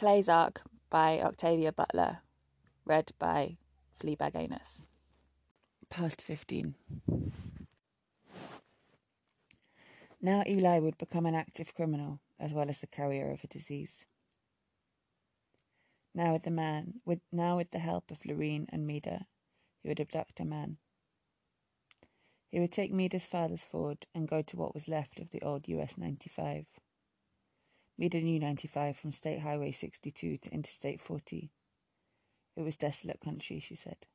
Clay's Ark by Octavia Butler, read by Phoebe Anus. Past 15. Now Eli would become an active criminal as well as the carrier of a disease. Now with the man, with now with the help of Lorene and Mida, he would abduct a man. He would take Mida's father's Ford and go to what was left of the old US 95. Mida knew 95 from State Highway 62 to Interstate 40. It was desolate country, she said.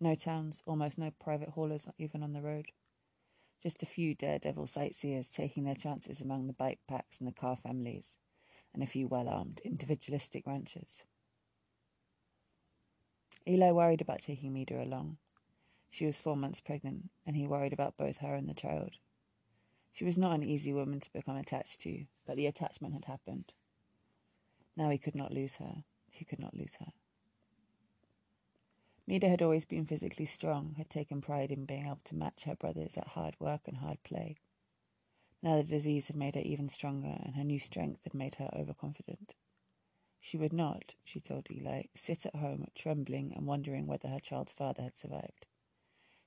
No towns, almost no private haulers even on the road. Just a few daredevil sightseers taking their chances among the bike packs and the car families, and a few well armed, individualistic ranchers. Eli worried about taking Mida along. She was four months pregnant, and he worried about both her and the child. She was not an easy woman to become attached to, but the attachment had happened. Now he could not lose her. He could not lose her. Mida had always been physically strong, had taken pride in being able to match her brothers at hard work and hard play. Now the disease had made her even stronger, and her new strength had made her overconfident. She would not, she told Eli, sit at home trembling and wondering whether her child's father had survived.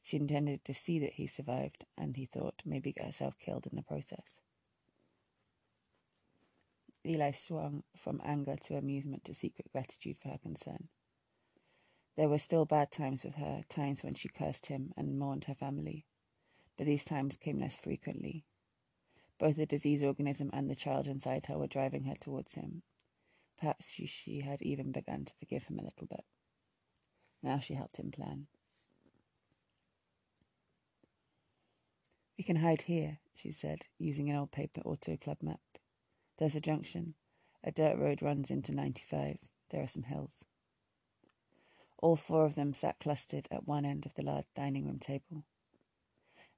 She intended to see that he survived, and he thought maybe get herself killed in the process. Eli swung from anger to amusement to secret gratitude for her concern. There were still bad times with her, times when she cursed him and mourned her family, but these times came less frequently. Both the disease organism and the child inside her were driving her towards him, Perhaps she, she had even begun to forgive him a little bit. Now she helped him plan. We can hide here, she said, using an old paper auto club map. There's a junction. A dirt road runs into 95. There are some hills. All four of them sat clustered at one end of the large dining room table.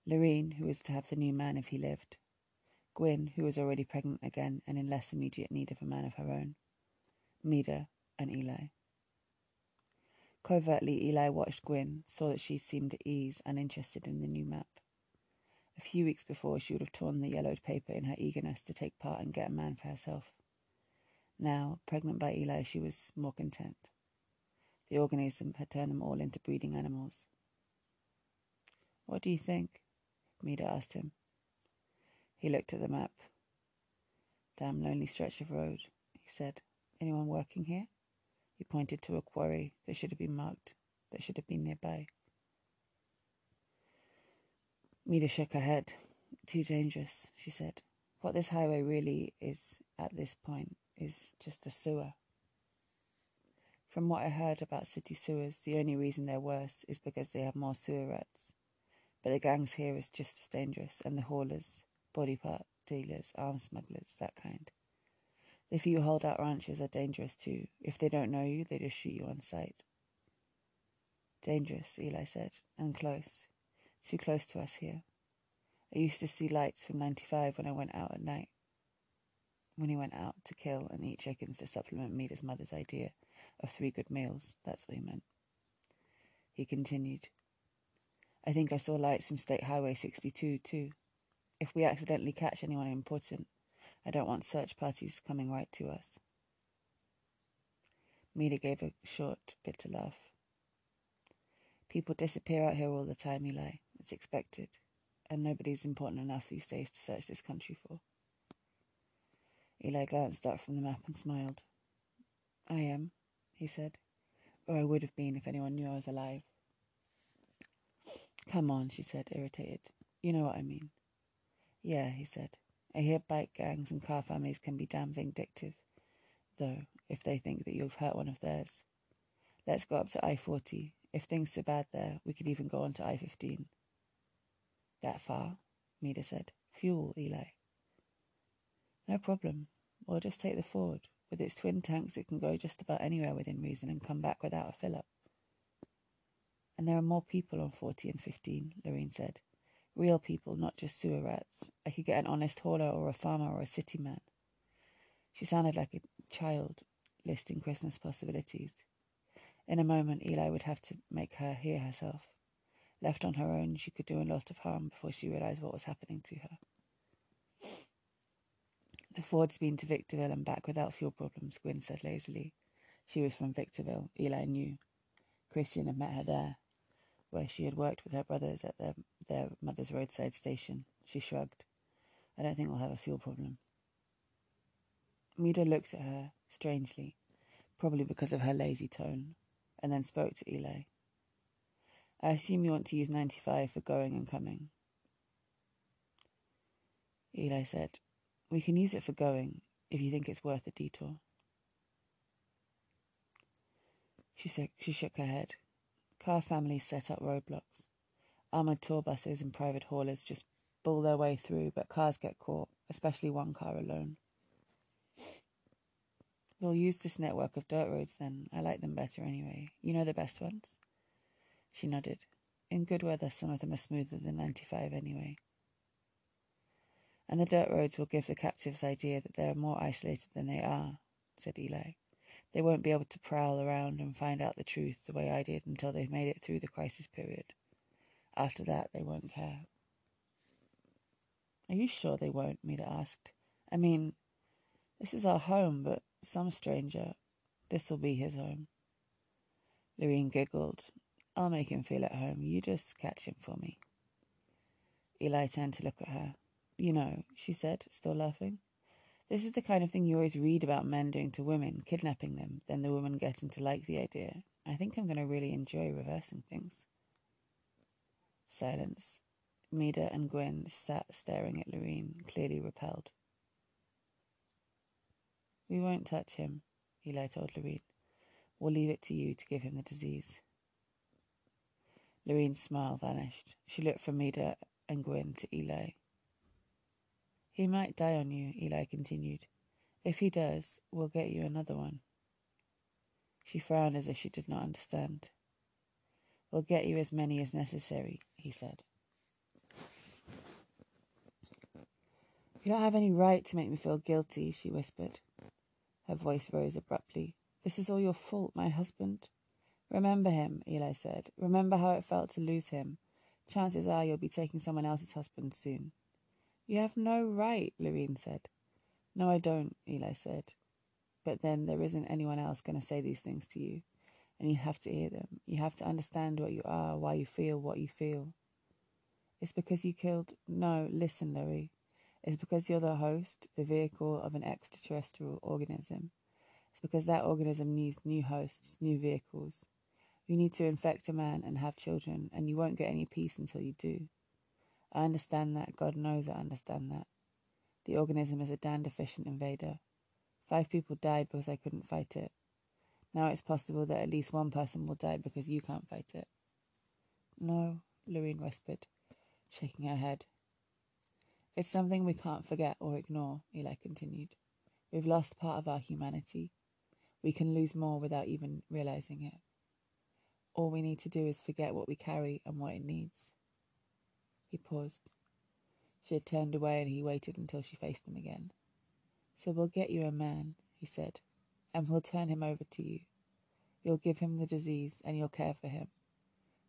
Lorene, who was to have the new man if he lived. Gwyn, who was already pregnant again and in less immediate need of a man of her own. Mida, and Eli. Covertly, Eli watched Gwyn, saw that she seemed at ease and interested in the new map. A few weeks before, she would have torn the yellowed paper in her eagerness to take part and get a man for herself. Now, pregnant by Eli, she was more content. The organism had turned them all into breeding animals. What do you think? Mida asked him. He looked at the map. Damn lonely stretch of road, he said. Anyone working here? He pointed to a quarry that should have been marked, that should have been nearby. Mida shook her head. Too dangerous, she said. What this highway really is at this point is just a sewer. From what I heard about city sewers, the only reason they're worse is because they have more sewer rats. But the gangs here is just as dangerous, and the haulers, body part dealers, arms smugglers, that kind. The few holdout ranchers are dangerous too. If they don't know you, they just shoot you on sight. Dangerous, Eli said, and close. Too close to us here. I used to see lights from 95 when I went out at night. When he went out to kill and eat chickens to supplement Mida's mother's idea of three good meals, that's what he meant. He continued, I think I saw lights from State Highway 62 too. If we accidentally catch anyone important, I don't want search parties coming right to us. Mida gave a short, bitter laugh. People disappear out here all the time, Eli. It's expected. And nobody's important enough these days to search this country for. Eli glanced up from the map and smiled. I am, he said. Or I would have been if anyone knew I was alive. Come on, she said, irritated. You know what I mean. Yeah, he said. I hear bike gangs and car families can be damn vindictive, though, if they think that you've hurt one of theirs. Let's go up to I 40. If things are bad there, we could even go on to I 15. That far? Mida said. Fuel, Eli. No problem. We'll just take the Ford. With its twin tanks, it can go just about anywhere within reason and come back without a fill up. And there are more people on 40 and 15, Lorene said. Real people, not just sewer rats. I could get an honest hauler or a farmer or a city man. She sounded like a child listing Christmas possibilities. In a moment, Eli would have to make her hear herself. Left on her own, she could do a lot of harm before she realized what was happening to her. The Ford's been to Victorville and back without fuel problems, Gwyn said lazily. She was from Victorville, Eli knew. Christian had met her there, where she had worked with her brothers at their, their mother's roadside station. She shrugged. I don't think we'll have a fuel problem. Mida looked at her strangely, probably because of her lazy tone, and then spoke to Eli. I assume you want to use 95 for going and coming. Eli said, We can use it for going if you think it's worth a detour. She, she shook her head. Car families set up roadblocks. Armoured tour buses and private haulers just bull their way through, but cars get caught, especially one car alone. We'll use this network of dirt roads then. I like them better anyway. You know the best ones? She nodded. In good weather, some of them are smoother than 95 anyway. And the dirt roads will give the captives idea that they are more isolated than they are, said Eli. They won't be able to prowl around and find out the truth the way I did until they've made it through the crisis period. After that, they won't care. Are you sure they won't? Mida asked. I mean, this is our home, but some stranger, this will be his home. Lorene giggled. I'll make him feel at home. You just catch him for me. Eli turned to look at her. You know, she said, still laughing. This is the kind of thing you always read about men doing to women, kidnapping them, then the women getting to like the idea. I think I'm going to really enjoy reversing things. Silence. Mida and Gwyn sat staring at Lorene, clearly repelled. We won't touch him, Eli told Lorene. We'll leave it to you to give him the disease. Lorene's smile vanished. She looked from Mida and Gwyn to Eli. He might die on you, Eli continued. If he does, we'll get you another one. She frowned as if she did not understand. We'll get you as many as necessary, he said. You don't have any right to make me feel guilty, she whispered. Her voice rose abruptly. This is all your fault, my husband. Remember him, Eli said. Remember how it felt to lose him. Chances are you'll be taking someone else's husband soon. You have no right, Lorene said. No, I don't, Eli said. But then there isn't anyone else going to say these things to you, and you have to hear them. You have to understand what you are, why you feel what you feel. It's because you killed. No, listen, Larry. It's because you're the host, the vehicle of an extraterrestrial organism. It's because that organism needs new hosts, new vehicles. You need to infect a man and have children, and you won't get any peace until you do. I understand that. God knows I understand that. The organism is a damned efficient invader. Five people died because I couldn't fight it. Now it's possible that at least one person will die because you can't fight it. No, Lorene whispered, shaking her head. It's something we can't forget or ignore, Eli continued. We've lost part of our humanity. We can lose more without even realizing it. All we need to do is forget what we carry and what it needs. He paused. She had turned away and he waited until she faced him again. So we'll get you a man, he said, and we'll turn him over to you. You'll give him the disease and you'll care for him.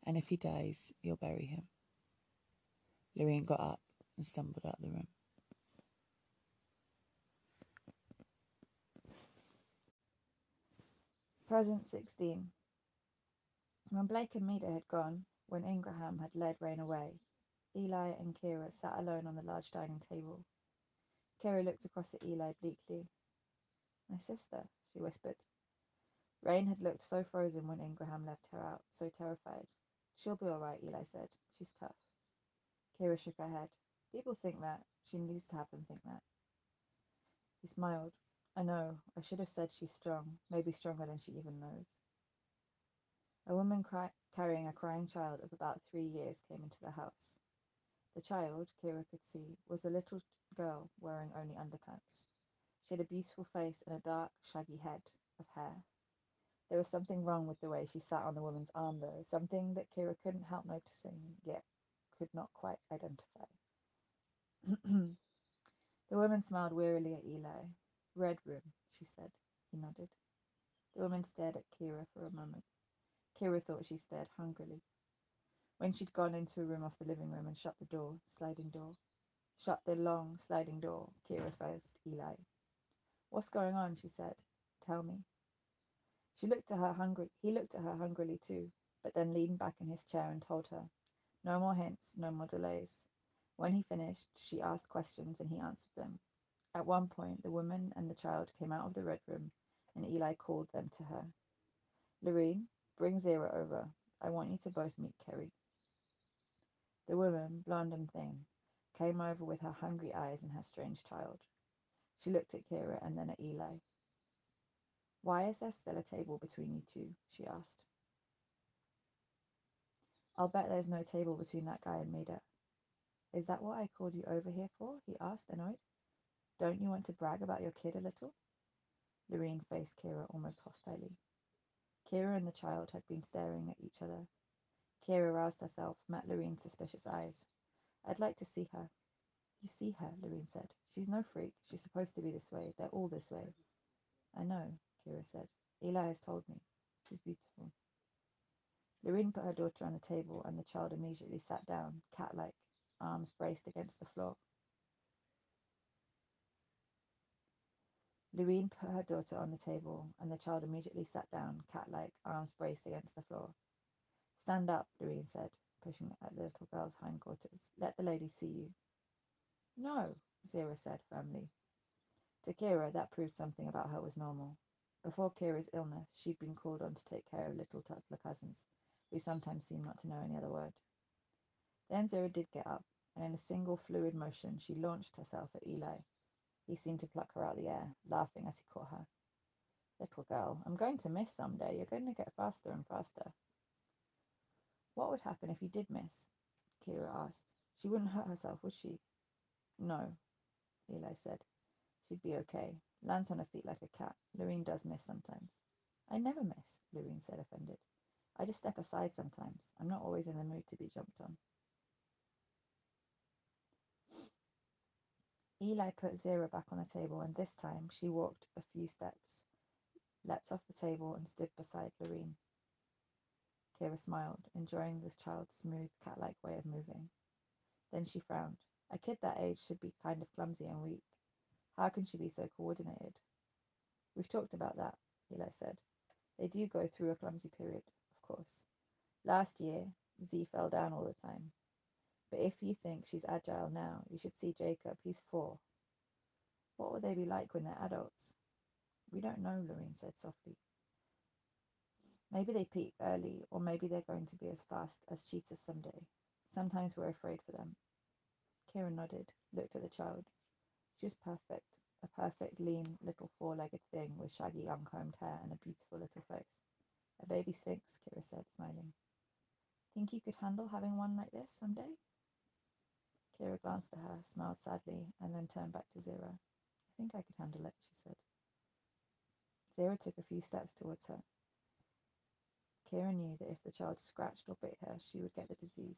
And if he dies, you'll bury him. Lorene got up and stumbled out of the room. Present 16. When Blake and Mida had gone, when Ingraham had led Rain away, Eli and Kira sat alone on the large dining table. Kira looked across at Eli bleakly. My sister, she whispered. Rain had looked so frozen when Ingraham left her out, so terrified. She'll be all right, Eli said. She's tough. Kira shook her head. People think that. She needs to have them think that. He smiled. I know. I should have said she's strong, maybe stronger than she even knows. A woman cry- carrying a crying child of about three years came into the house. The child, Kira could see, was a little girl wearing only underpants. She had a beautiful face and a dark, shaggy head of hair. There was something wrong with the way she sat on the woman's arm, though, something that Kira couldn't help noticing, yet could not quite identify. the woman smiled wearily at Eli. Red room, she said. He nodded. The woman stared at Kira for a moment. Kira thought she stared hungrily. When she'd gone into a room off the living room and shut the door, sliding door, shut the long sliding door, Kira faced Eli. What's going on? she said. Tell me. She looked at her hungry he looked at her hungrily too, but then leaned back in his chair and told her. No more hints, no more delays. When he finished, she asked questions and he answered them. At one point, the woman and the child came out of the red room, and Eli called them to her. Lorene, bring Zira over. I want you to both meet Kerry. The woman, blonde and thin, came over with her hungry eyes and her strange child. She looked at Kira and then at Eli. Why is there still a table between you two? she asked. I'll bet there's no table between that guy and Mida. Is that what I called you over here for? he asked, annoyed. Don't you want to brag about your kid a little? Lorene faced Kira almost hostilely. Kira and the child had been staring at each other. Kira roused herself, met Lorene's suspicious eyes. I'd like to see her. You see her, Lorene said. She's no freak. She's supposed to be this way. They're all this way. I know, Kira said. Eli has told me. She's beautiful. Lorene put her daughter on the table, and the child immediately sat down, cat like, arms braced against the floor. Lorene put her daughter on the table, and the child immediately sat down, cat like, arms braced against the floor. Stand up, Lorene said, pushing at the little girl's hindquarters. Let the lady see you. No, Zira said firmly. To Kira, that proved something about her was normal. Before Kira's illness, she'd been called on to take care of little toddler cousins, who sometimes seemed not to know any other word. Then Zira did get up, and in a single fluid motion, she launched herself at Eli. He seemed to pluck her out of the air, laughing as he caught her. Little girl, I'm going to miss some day. You're going to get faster and faster. What would happen if you did miss? Kira asked. She wouldn't hurt herself, would she? No, Eli said. She'd be okay. Lands on her feet like a cat. Lorene does miss sometimes. I never miss, Lorene said, offended. I just step aside sometimes. I'm not always in the mood to be jumped on. Eli put Zira back on the table, and this time she walked a few steps, leapt off the table, and stood beside Lorene. Kira smiled, enjoying this child's smooth, cat like way of moving. Then she frowned. A kid that age should be kind of clumsy and weak. How can she be so coordinated? We've talked about that, Eli said. They do go through a clumsy period, of course. Last year, Z fell down all the time. But if you think she's agile now, you should see Jacob. He's four. What will they be like when they're adults? We don't know, Lorene said softly. Maybe they peak early, or maybe they're going to be as fast as cheetahs someday. Sometimes we're afraid for them. Kira nodded, looked at the child. She was perfect, a perfect, lean, little four-legged thing with shaggy, uncombed hair and a beautiful little face. A baby sphinx, Kira said, smiling. Think you could handle having one like this someday? Kira glanced at her, smiled sadly, and then turned back to Zira. I think I could handle it, she said. Zira took a few steps towards her. Kira knew that if the child scratched or bit her, she would get the disease.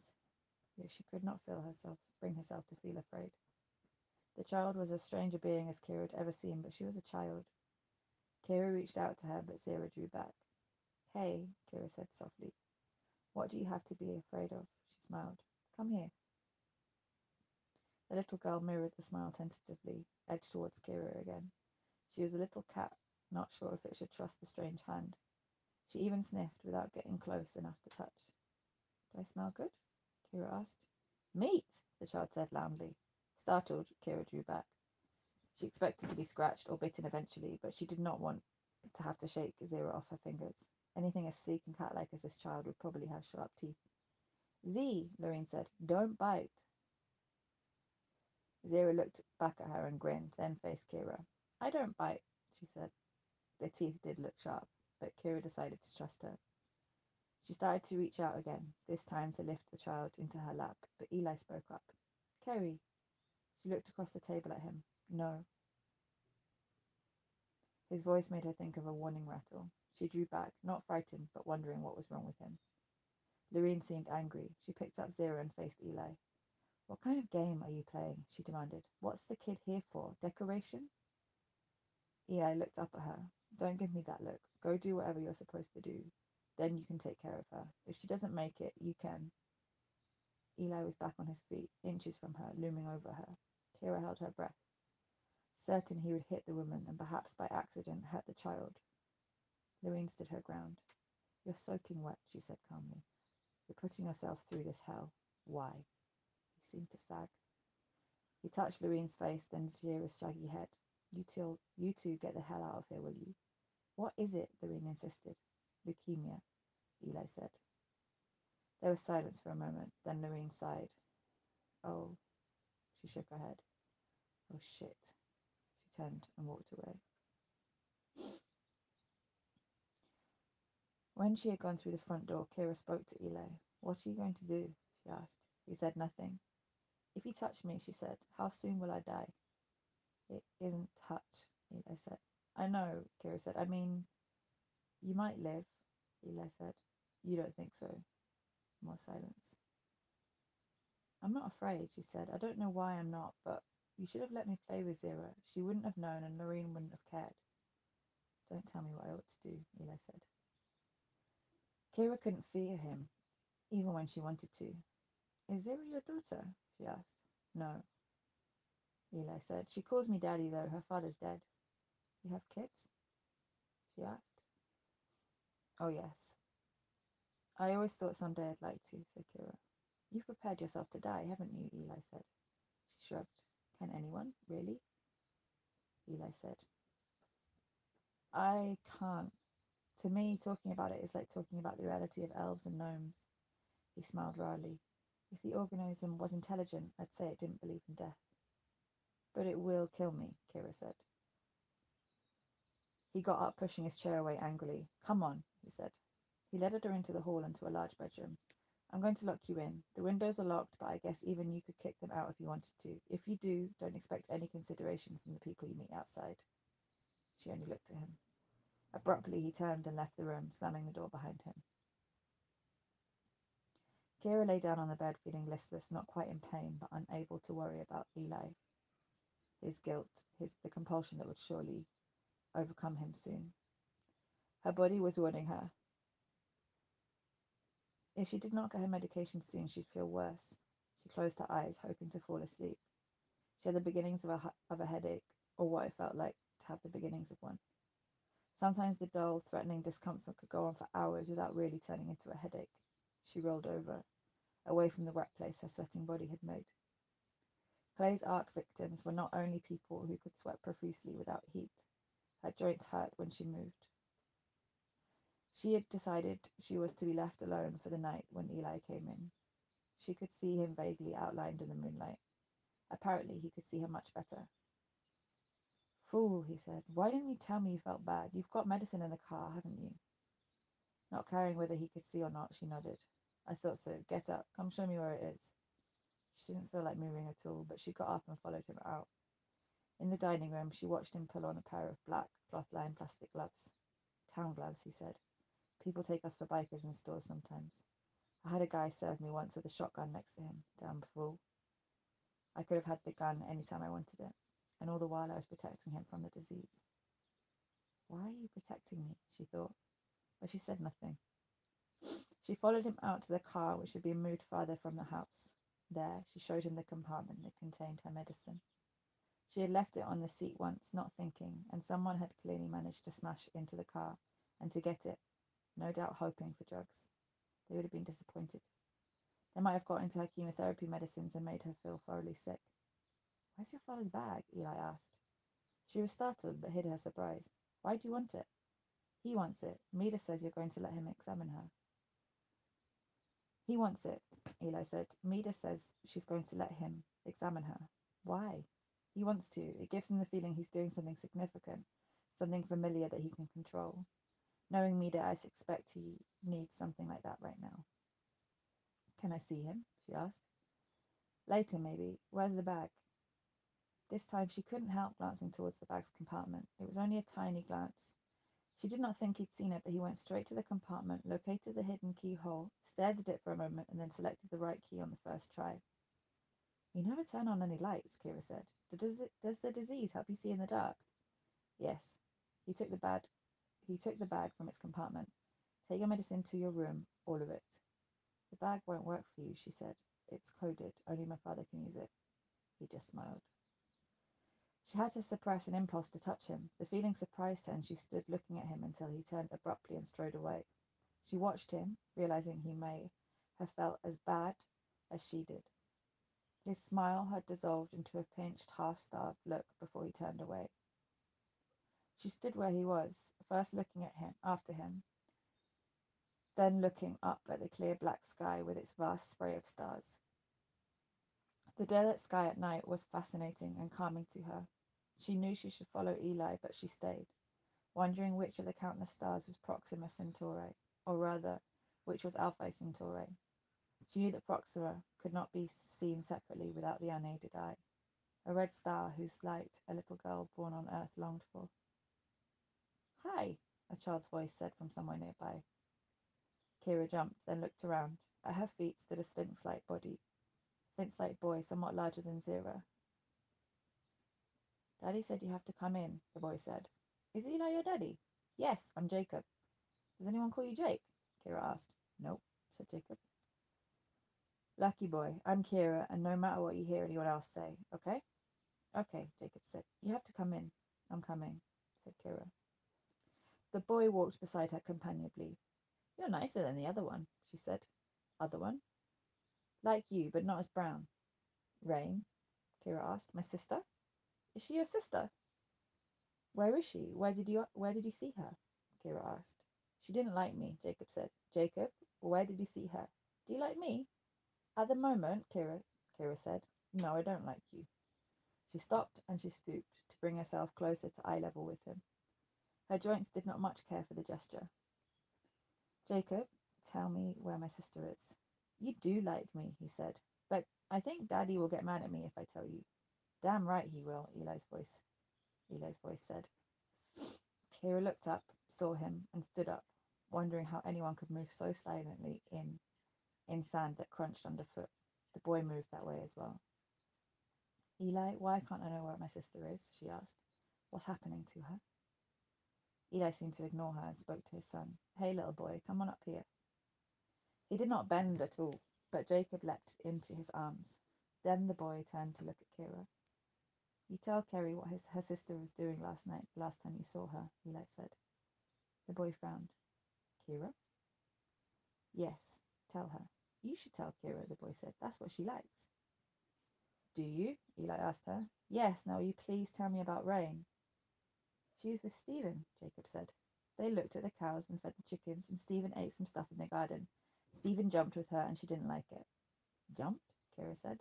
Yet she could not feel herself, bring herself to feel afraid. The child was as strange a being as Kira had ever seen, but she was a child. Kira reached out to her, but Zira drew back. Hey, Kira said softly. What do you have to be afraid of? She smiled. Come here. The little girl mirrored the smile tentatively, edged towards Kira again. She was a little cat, not sure if it should trust the strange hand. She even sniffed without getting close enough to touch. Do I smell good? Kira asked. Meat, the child said loudly. Startled, Kira drew back. She expected to be scratched or bitten eventually, but she did not want to have to shake Zira off her fingers. Anything as sleek and cat like as this child would probably have sharp teeth. Z, Lorene said, don't bite. Zira looked back at her and grinned, then faced Kira. I don't bite, she said. The teeth did look sharp, but Kira decided to trust her. She started to reach out again, this time to lift the child into her lap, but Eli spoke up. Kerry. She looked across the table at him. No. His voice made her think of a warning rattle. She drew back, not frightened, but wondering what was wrong with him. Lorene seemed angry. She picked up Zira and faced Eli. What kind of game are you playing? she demanded. What's the kid here for? Decoration? Eli looked up at her. Don't give me that look. Go do whatever you're supposed to do. Then you can take care of her. If she doesn't make it, you can. Eli was back on his feet, inches from her, looming over her. Kira held her breath, certain he would hit the woman and perhaps by accident hurt the child. Lorene stood her ground. You're soaking wet, she said calmly. You're putting yourself through this hell. Why? Seemed to sag. He touched Lorene's face, then Zira's shaggy head. You two, you two get the hell out of here, will you? What is it? Lorene insisted. Leukemia, Eli said. There was silence for a moment, then Lorene sighed. Oh, she shook her head. Oh shit. She turned and walked away. When she had gone through the front door, Kira spoke to Eli. What are you going to do? she asked. He said nothing. If you touch me, she said, how soon will I die? It isn't touch, Eli said. I know, Kira said. I mean, you might live, Eli said. You don't think so. More silence. I'm not afraid, she said. I don't know why I'm not, but you should have let me play with Zira. She wouldn't have known and Lorene wouldn't have cared. Don't tell me what I ought to do, Eli said. Kira couldn't fear him, even when she wanted to. Is Zira your daughter? She asked. No. Eli said. She calls me daddy, though. Her father's dead. You have kids? she asked. Oh, yes. I always thought someday I'd like to, said Kira. You've prepared yourself to die, haven't you? Eli said. She shrugged. Can anyone, really? Eli said. I can't. To me, talking about it is like talking about the reality of elves and gnomes. He smiled wryly. If the organism was intelligent, I'd say it didn't believe in death. But it will kill me, Kira said. He got up, pushing his chair away angrily. Come on, he said. He led her into the hall and to a large bedroom. I'm going to lock you in. The windows are locked, but I guess even you could kick them out if you wanted to. If you do, don't expect any consideration from the people you meet outside. She only looked at him. Abruptly, he turned and left the room, slamming the door behind him. Kira lay down on the bed, feeling listless, not quite in pain, but unable to worry about Eli. His guilt, his the compulsion that would surely overcome him soon. Her body was warning her. If she did not get her medication soon, she'd feel worse. She closed her eyes, hoping to fall asleep. She had the beginnings of a, of a headache, or what it felt like to have the beginnings of one. Sometimes the dull, threatening discomfort could go on for hours without really turning into a headache. She rolled over, away from the wet place her sweating body had made. Clay's Ark victims were not only people who could sweat profusely without heat. Her joints hurt when she moved. She had decided she was to be left alone for the night when Eli came in. She could see him vaguely outlined in the moonlight. Apparently, he could see her much better. Fool, he said. Why didn't you tell me you felt bad? You've got medicine in the car, haven't you? Not caring whether he could see or not, she nodded. I thought so. Get up. Come show me where it is. She didn't feel like moving at all, but she got up and followed him out. In the dining room, she watched him pull on a pair of black, cloth lined plastic gloves. Town gloves, he said. People take us for bikers in stores sometimes. I had a guy serve me once with a shotgun next to him. Damn fool. I could have had the gun any time I wanted it, and all the while I was protecting him from the disease. Why are you protecting me? she thought, but she said nothing. She followed him out to the car, which had been moved farther from the house. There, she showed him the compartment that contained her medicine. She had left it on the seat once, not thinking, and someone had clearly managed to smash into the car and to get it, no doubt hoping for drugs. They would have been disappointed. They might have got into her chemotherapy medicines and made her feel thoroughly sick. Where's your father's bag? Eli asked. She was startled but hid her surprise. Why do you want it? He wants it. Mida says you're going to let him examine her. He wants it, Eli said. Mida says she's going to let him examine her. Why? He wants to. It gives him the feeling he's doing something significant, something familiar that he can control. Knowing Mida, I suspect he needs something like that right now. Can I see him? she asked. Later, maybe. Where's the bag? This time she couldn't help glancing towards the bag's compartment. It was only a tiny glance. She did not think he'd seen it, but he went straight to the compartment, located the hidden keyhole, stared at it for a moment, and then selected the right key on the first try. You never turn on any lights, Kira said. Does, it, does the disease help you see in the dark? Yes. He took the bag. He took the bag from its compartment. Take your medicine to your room, all of it. The bag won't work for you, she said. It's coded. Only my father can use it. He just smiled. She had to suppress an impulse to touch him. The feeling surprised her, and she stood looking at him until he turned abruptly and strode away. She watched him, realizing he may have felt as bad as she did. His smile had dissolved into a pinched, half starved look before he turned away. She stood where he was, first looking at him after him, then looking up at the clear black sky with its vast spray of stars. The desert sky at night was fascinating and calming to her. She knew she should follow Eli, but she stayed, wondering which of the countless stars was Proxima Centauri, or rather, which was Alpha Centauri. She knew that Proxima could not be seen separately without the unaided eye, a red star whose light a little girl born on Earth longed for. Hi, a child's voice said from somewhere nearby. Kira jumped, then looked around. At her feet stood a sphinx-like body, sphinx-like boy, somewhat larger than Zira. Daddy said you have to come in, the boy said. Is Eli your daddy? Yes, I'm Jacob. Does anyone call you Jake? Kira asked. Nope, said Jacob. Lucky boy, I'm Kira, and no matter what you hear anyone else say, okay? Okay, Jacob said. You have to come in. I'm coming, said Kira. The boy walked beside her companionably. You're nicer than the other one, she said. Other one? Like you, but not as brown. Rain? Kira asked. My sister? Is she your sister? Where is she? Where did you where did you see her? Kira asked. She didn't like me, Jacob said. Jacob, where did you see her? Do you like me? At the moment, Kira Kira said. No, I don't like you. She stopped and she stooped to bring herself closer to eye level with him. Her joints did not much care for the gesture. Jacob, tell me where my sister is. You do like me, he said, but I think Daddy will get mad at me if I tell you. Damn right he will, Eli's voice. Eli's voice said. Kira looked up, saw him, and stood up, wondering how anyone could move so silently in in sand that crunched underfoot. The boy moved that way as well. Eli, why can't I know where my sister is? she asked. What's happening to her? Eli seemed to ignore her and spoke to his son. Hey, little boy, come on up here. He did not bend at all, but Jacob leapt into his arms. Then the boy turned to look at Kira. You tell Kerry what his, her sister was doing last night, last time you saw her, Eli said. The boy frowned. Kira? Yes, tell her. You should tell Kira, the boy said. That's what she likes. Do you? Eli asked her. Yes, now will you please tell me about Rain? She was with Stephen, Jacob said. They looked at the cows and fed the chickens, and Stephen ate some stuff in the garden. Stephen jumped with her, and she didn't like it. Jumped? Kira said.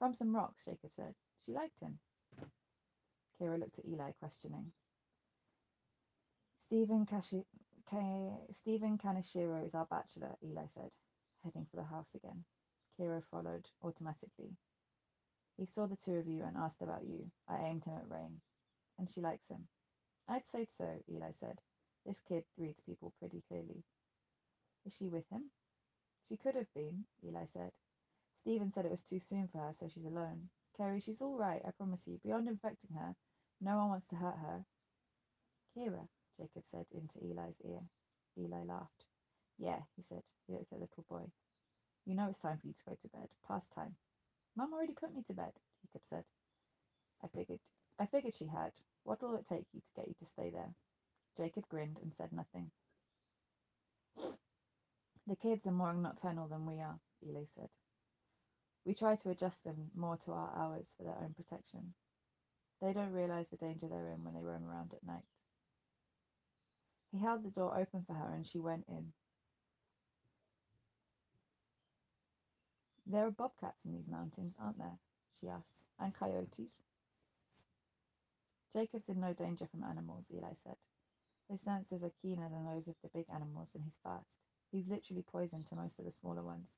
From some rocks, Jacob said. She liked him. Kira looked at Eli, questioning. Stephen, Kashi- K- Stephen Kaneshiro is our bachelor, Eli said, heading for the house again. Kira followed automatically. He saw the two of you and asked about you. I aimed him at Rain. And she likes him. I'd say so, Eli said. This kid reads people pretty clearly. Is she with him? She could have been, Eli said. Stephen said it was too soon for her, so she's alone. Kerry, she's all right, I promise you. Beyond infecting her, no one wants to hurt her. Kira, Jacob said into Eli's ear. Eli laughed. Yeah, he said. He looked at the little boy. You know it's time for you to go to bed. Past time. Mum already put me to bed, Jacob said. I figured. I figured she had. What will it take you to get you to stay there? Jacob grinned and said nothing. The kids are more nocturnal than we are, Eli said. We try to adjust them more to our hours for their own protection. They don't realize the danger they're in when they roam around at night. He held the door open for her and she went in. There are bobcats in these mountains, aren't there? she asked. And coyotes. Jacob's in no danger from animals, Eli said. His senses are keener than those of the big animals, and he's fast. He's literally poison to most of the smaller ones,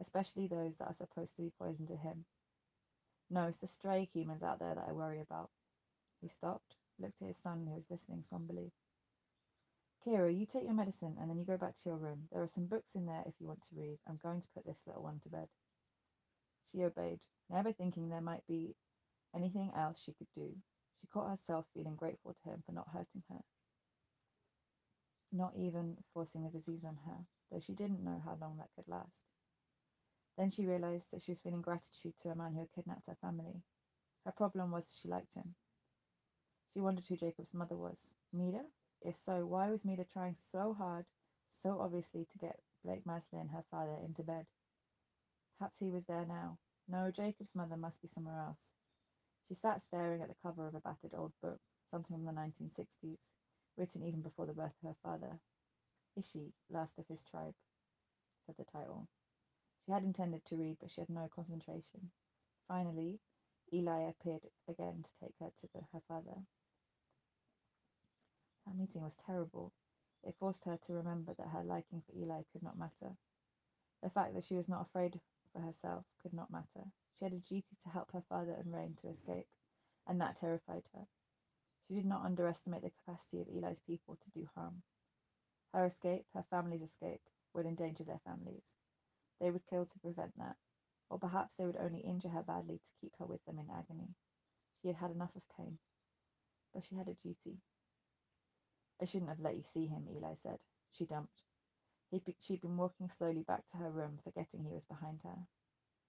especially those that are supposed to be poison to him. No, it's the stray humans out there that I worry about. He stopped, looked at his son, who was listening somberly. Kira, you take your medicine and then you go back to your room. There are some books in there if you want to read. I'm going to put this little one to bed. She obeyed, never thinking there might be anything else she could do. She caught herself feeling grateful to him for not hurting her, not even forcing the disease on her, though she didn't know how long that could last. Then she realized that she was feeling gratitude to a man who had kidnapped her family. Her problem was she liked him. She wondered who Jacob's mother was. Mida? If so, why was Mida trying so hard, so obviously, to get Blake Maslin and her father into bed? Perhaps he was there now. No, Jacob's mother must be somewhere else. She sat staring at the cover of a battered old book, something from the 1960s, written even before the birth of her father. Ishi, last of his tribe, said the title. She had intended to read, but she had no concentration. Finally, Eli appeared again to take her to the, her father. That meeting was terrible. It forced her to remember that her liking for Eli could not matter. The fact that she was not afraid for herself could not matter. She had a duty to help her father and Rain to escape, and that terrified her. She did not underestimate the capacity of Eli's people to do harm. Her escape, her family's escape, would endanger their families. They would kill to prevent that, or perhaps they would only injure her badly to keep her with them in agony. She had had enough of pain, but she had a duty. I shouldn't have let you see him, Eli said. She dumped. Be- she'd been walking slowly back to her room, forgetting he was behind her.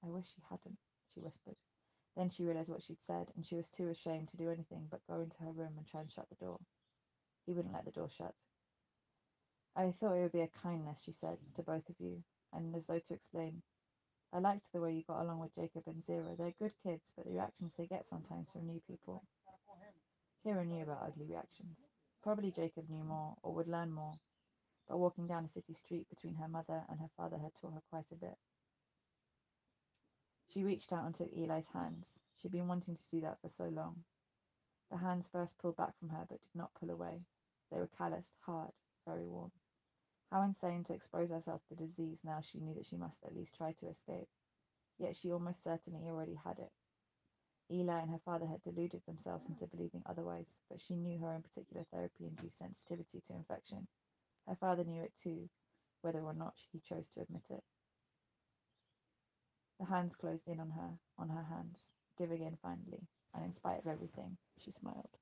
I wish she hadn't, she whispered. Then she realized what she'd said, and she was too ashamed to do anything but go into her room and try and shut the door. He wouldn't let the door shut. I thought it would be a kindness, she said, to both of you, and as though to explain. I liked the way you got along with Jacob and Zira. They're good kids, but the reactions they get sometimes from new people. Kira knew about ugly reactions. Probably Jacob knew more, or would learn more, but walking down a city street between her mother and her father had taught her quite a bit. She reached out and took Eli's hands. She'd been wanting to do that for so long. The hands first pulled back from her, but did not pull away. They were calloused, hard, very warm. How insane to expose herself to disease now she knew that she must at least try to escape. Yet she almost certainly already had it. Eli and her father had deluded themselves into believing otherwise, but she knew her own particular therapy induced sensitivity to infection. Her father knew it too, whether or not he chose to admit it. The hands closed in on her, on her hands, giving in finally, and in spite of everything, she smiled.